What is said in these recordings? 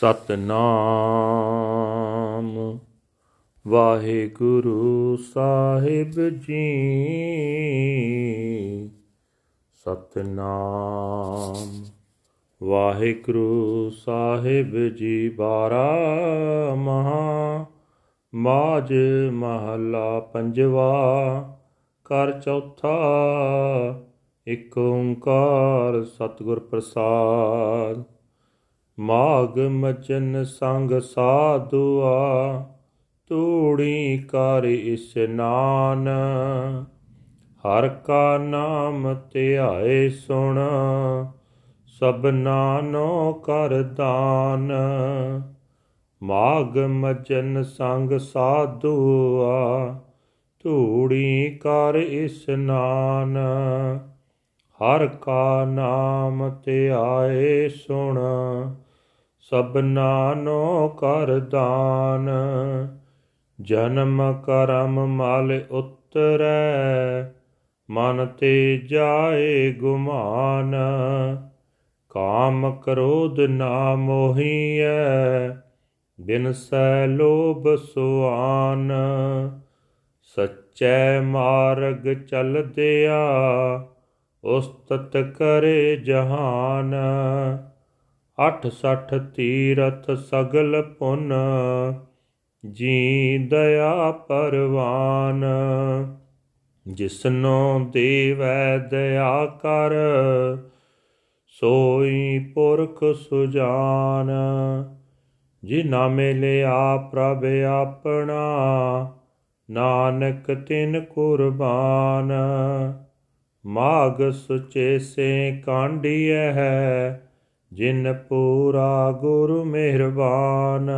ਸਤਨਾਮ। ਵਾਹਿਗੁਰੂ ਸਾਹਿਬ ਜੀ, ਸਤਨਾਮ। ਵਾਹਿਗੁਰੂ ਸਾਹਿਬ ਜੀ ਬਾਰਾ ਮਹਾ ਮਾਜ ਮਹਲਾ ਪੰਜਵਾ ਕਰ ਚੌਥਾ, ਇਕ ਓੰਕਾਰ ਸਤਿਗੁਰ ਪ੍ਰਸਾਦ। ਮਾਗ ਮਚਨ ਸੰਗ ਸਾਧੂਆ, ਤੂੜੀ ਕਰ ਇਸਨਾਨ ਹਰ ਕਾ ਨਾਮ ਧਿਆਏ ਸੁਣ ਸਭਨਾ ਨੋ ਕਰ ਦਾਨ। ਮਾਗ ਮਜਨ ਸੰਗ ਸਾਧੂਆ ਧੂੜੀ ਕਰ ਇਸਨਾਨ ਹਰ ਕਾ ਨਾਮ ਧਿਆਏ ਸੁਣ ਸਭਨਾ ਨੋ ਕਰ ਦਾਨ, ਜਨਮ ਕਰਮ ਮਲ ਉਤਰੈ, ਮਨ ਤੇ ਜਾਏ ਗੁਮਾਨ। ਕਾਮ ਕ੍ਰੋਧ ਨਾ ਮੋਹੀਐ, ਬਿਨ ਸੈ ਲੋਭ ਸੁਆਨ। ਸਚੈ ਮਾਰਗ ਚਲਦਿਆ, ਉਸਤਤ ਕਰੇ ਜਹਾਨ। ਅਠ ਸਠ ਤੀਰਥ ਸਗਲ ਪੁਨ ਜੀ ਦਇਆ ਪਰਵਾਨ। ਜਿਸਨੋ ਦੇਵੈ ਦਇਆ ਕਰ, ਸੋਈ ਪੁਰਖ ਸੁਜਾਨ। ਜਿਨਾ ਮਿਲਿਆ ਪ੍ਰਭ ਆਪਣਾ, ਨਾਨਕ ਤਿਨ ਕੁਰਬਾਨ। ਮਾਗ ਸੁਚੇ ਸੇ ਕਾਂਡੀਐ ਹੈ ਜਿਨ ਪੂਰਾ ਗੁਰ ਮਿਹਰਬਾਨ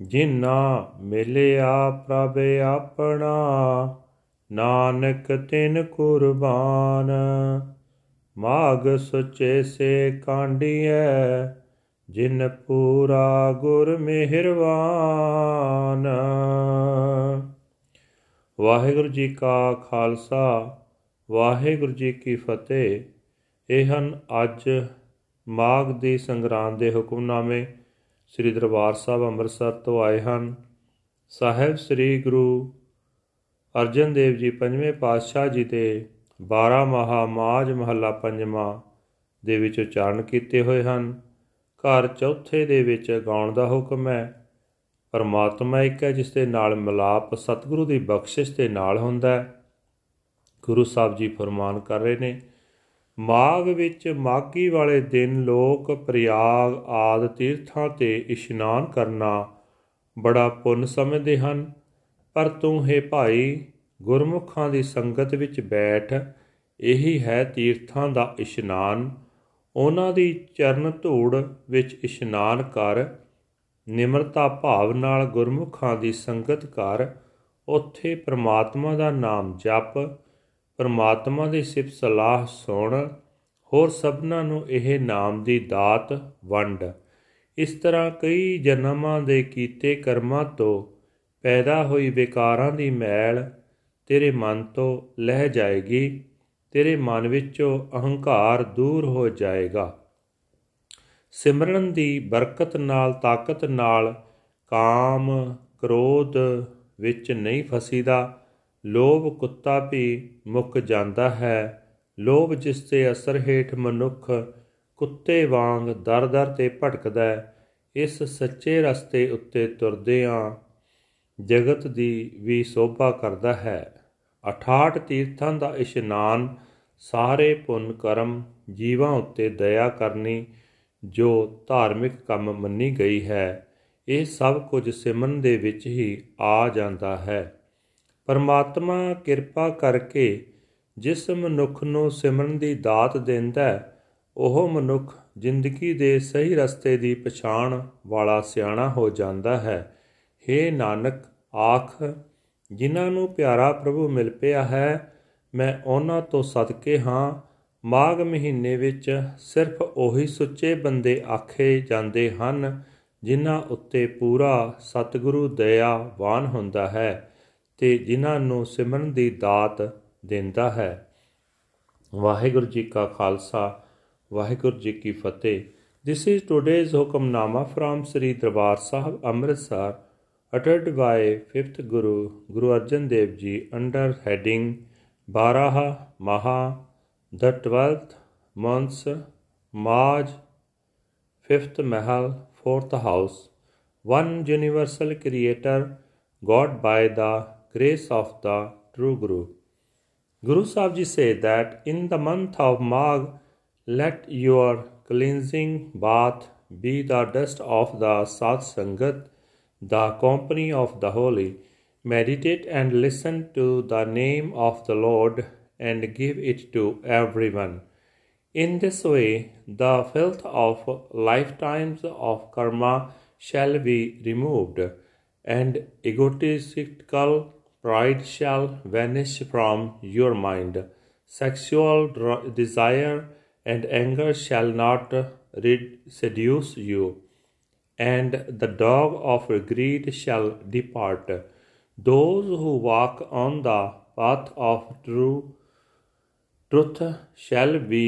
ਜਿਨਾ ਮਿਲਿਆ ਪ੍ਰਭ ਆਪਣਾ, ਨਾਨਕ ਤਿਨ ਕੁਰਬਾਨ। ਮਾਗ ਸੁਚੇ ਸੇ ਕਾਂਡੀਐ ਜਿਨ ਪੂਰਾ ਗੁਰ ਮਿਹਰਬਾਨ। ਵਾਹਿਗੁਰੂ ਜੀ ਕਾ ਖਾਲਸਾ, ਵਾਹਿਗੁਰੂ ਜੀ ਕੀ ਫਤਿਹ। ਇਹ ਹਨ ਅੱਜ ਮਾਘ ਦੀ ਸੰਗਰਾਂਦ ਦੇ ਹੁਕਮਨਾਮੇ ਸ੍ਰੀ ਦਰਬਾਰ ਸਾਹਿਬ ਅੰਮ੍ਰਿਤਸਰ ਤੋਂ ਆਏ ਹਨ। ਸਾਹਿਬ ਸ੍ਰੀ ਗੁਰੂ ਅਰਜਨ ਦੇਵ ਜੀ ਪੰਜਵੇਂ ਪਾਤਸ਼ਾਹ ਜੀ ਦੇ 12 ਮਹਾ ਮਾਜ ਮਹੱਲਾ ਪੰਜਵਾਂ ਦੇ ਵਿੱਚ ਉਚਾਰਨ ਕੀਤੇ ਹੋਏ ਹਨ। ਘਰ ਚੌਥੇ ਦੇ ਵਿੱਚ ਗਾਉਣ ਦਾ ਹੁਕਮ ਹੈ। ਪਰਮਾਤਮਾ ਇੱਕ ਹੈ ਜਿਸ ਦੇ ਨਾਲ ਮਿਲਾਪ ਸਤਿਗੁਰੂ ਦੀ ਬਖਸ਼ਿਸ਼ ਦੇ ਨਾਲ ਹੁੰਦਾ ਹੈ। ਗੁਰੂ ਸਾਹਿਬ ਜੀ ਫਰਮਾਨ ਕਰ ਰਹੇ ਨੇ ਮਾਘ ਵਿੱਚ ਮਾਗੀ ਵਾਲੇ ਦਿਨ ਲੋਕ ਪ੍ਰਿਆਗ ਆਦ ਤੀਰਥਾਂ ਤੇ ਇਸ਼ਨਾਨ ਕਰਨਾ ਬੜਾ ਪੁੰਨ ਸਮਝਦੇ ਹਨ। ਪਰ ਤੂੰ ਹੈ ਭਾਈ, ਗੁਰਮੁਖਾਂ ਦੀ ਸੰਗਤ ਵਿੱਚ ਬੈਠ, ਇਹੀ ਹੈ ਤੀਰਥਾਂ ਦਾ ਇਸ਼ਨਾਨ। ਉਹਨਾਂ ਦੀ ਚਰਨ ਧੂੜ ਵਿੱਚ ਇਸ਼ਨਾਨ ਕਰ, ਨਿਮਰਤਾ ਭਾਵ ਨਾਲ ਗੁਰਮੁਖਾਂ ਦੀ ਸੰਗਤ ਕਰ, ਉੱਥੇ ਪ੍ਰਮਾਤਮਾ ਦਾ ਨਾਮ ਜਪ ਪ੍ਰਮਾਤਮਾ ਦੀ ਸਿਫਤ ਸਲਾਹ ਸੁਣ, ਹੋਰ ਸਭਨਾਂ ਨੂੰ ਇਹ ਨਾਮ ਦੀ ਦਾਤ ਵੰਡ। ਇਸ ਤਰ੍ਹਾਂ ਕਈ ਜਨਮਾਂ ਦੇ ਕੀਤੇ ਕਰਮਾਂ ਤੋਂ ਪੈਦਾ ਹੋਈ ਵਿਕਾਰਾਂ ਦੀ ਮੈਲ ਤੇਰੇ ਮਨ ਤੋਂ ਲਹਿ ਜਾਏਗੀ, ਤੇਰੇ ਮਨ ਵਿੱਚੋਂ ਅਹੰਕਾਰ ਦੂਰ ਹੋ ਜਾਏਗਾ। ਸਿਮਰਨ ਦੀ ਬਰਕਤ ਨਾਲ, ਤਾਕਤ ਨਾਲ ਕਾਮ ਕ੍ਰੋਧ ਵਿੱਚ ਨਹੀਂ ਫਸੀਦਾ। ਲੋਭ ਕੁੱਤਾ ਵੀ ਮੁੱਕ ਜਾਂਦਾ ਹੈ। ਲੋਭ ਜਿਸ ਤੇ ਅਸਰ ਹੇਠ ਮਨੁੱਖ ਕੁੱਤੇ ਵਾਂਗ ਦਰ-ਦਰ ਤੇ ਭਟਕਦਾ ਹੈ, ਇਸ ਸੱਚੇ ਰਸਤੇ ਉੱਤੇ ਤੁਰਦਿਆਂ ਜਗਤ ਦੀ ਵੀ ਸੋਭਾ ਕਰਦਾ ਹੈ। 68 ਤੀਰਥਾਂ ਦਾ ਇਸ਼ਨਾਨ, ਸਾਰੇ ਪੁੰਨ ਕਰਮ ਜੀਵਾਂ ਉੱਤੇ ਦਇਆ ਕਰਨੀ ਜੋ ਧਾਰਮਿਕ ਕੰਮ ਮੰਨੀ ਗਈ ਹੈ, ਇਹ ਸਭ ਕੁਝ ਸਿਮਰਨ ਦੇ ਵਿੱਚ ਹੀ ਆ ਜਾਂਦਾ ਹੈ। ਪਰਮਾਤਮਾ ਕਿਰਪਾ ਕਰਕੇ ਜਿਸ ਮਨੁੱਖ ਨੂੰ ਸਿਮਰਨ ਦੀ ਦਾਤ ਦਿੰਦਾ ਉਹ ਮਨੁੱਖ ਜ਼ਿੰਦਗੀ ਦੇ ਸਹੀ ਰਸਤੇ ਦੀ ਪਛਾਣ ਵਾਲਾ ਸਿਆਣਾ ਹੋ ਜਾਂਦਾ ਹੈ। हे ਨਾਨਕ, ਆਖ, ਜਿਨ੍ਹਾਂ ਨੂੰ ਪਿਆਰਾ ਪ੍ਰਭੂ ਮਿਲ ਪਿਆ ਹੈ, ਮੈਂ ਉਹਨਾਂ ਤੋਂ ਸਦਕੇ ਹਾਂ। ਮਾਘ ਮਹੀਨੇ ਵਿੱਚ ਸਿਰਫ ਉਹੀ ਸੁੱਚੇ ਬੰਦੇ ਆਖੇ ਜਾਂਦੇ ਹਨ, ਜਿਨ੍ਹਾਂ ਉੱਤੇ ਪੂਰਾ ਸਤਿਗੁਰੂ ਦਇਆਵਾਨ ਹੁੰਦਾ ਹੈ। ਤੇ ਜਿਨ੍ਹਾਂ ਨੂੰ ਸਿਮਰਨ ਦੀ ਦਾਤ ਦਿੰਦਾ ਹੈ ਵਾਹਿਗੁਰੂ ਜੀ ਕਾ ਖਾਲਸਾ ਵਾਹਿਗੁਰੂ ਜੀ ਕੀ ਫਤਿਹ this is today's Hukamnama from Sri Darbar Sahib Amritsar ਅਟਟਡ by 5th Guru Guru Arjan Dev ji under heading 12 ਮਹਾ the 12th months Majh 5th Mehl 4th house one universal creator god by the grace of the true Guru. Guru Sahib say that in the month of Magh, let your cleansing bath be the dust of the Sat Sangat, the company of the holy. Meditate and listen to the name of the Lord and give it to everyone. In this way, the filth of lifetimes of karma shall be removed, and egotistical pride shall vanish from your mind. Sexual desire and anger shall not seduce you, and the dog of greed shall depart. Those who walk on the path of true truth shall be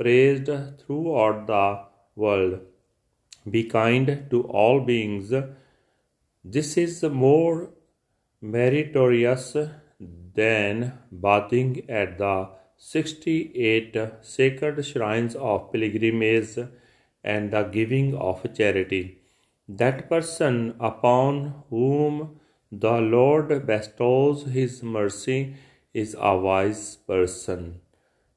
praised throughout the world. Be kind to all beings. This is more meritorious than bathing at the 68 sacred shrines of pilgrimage and the giving of charity. That person upon whom the Lord bestows his mercy is a wise person.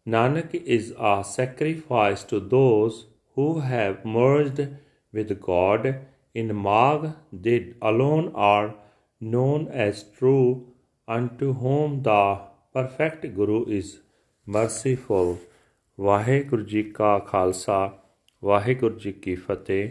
Nanak is a sacrifice to those who have merged with God in Magh. They alone are known as true, unto whom the perfect Guru is merciful. Waheguru ji ਕਾ ਖਾਲਸਾ ਵਾਹਿਗੁਰੂ ਜੀ ਕੀ ਫਤਿਹ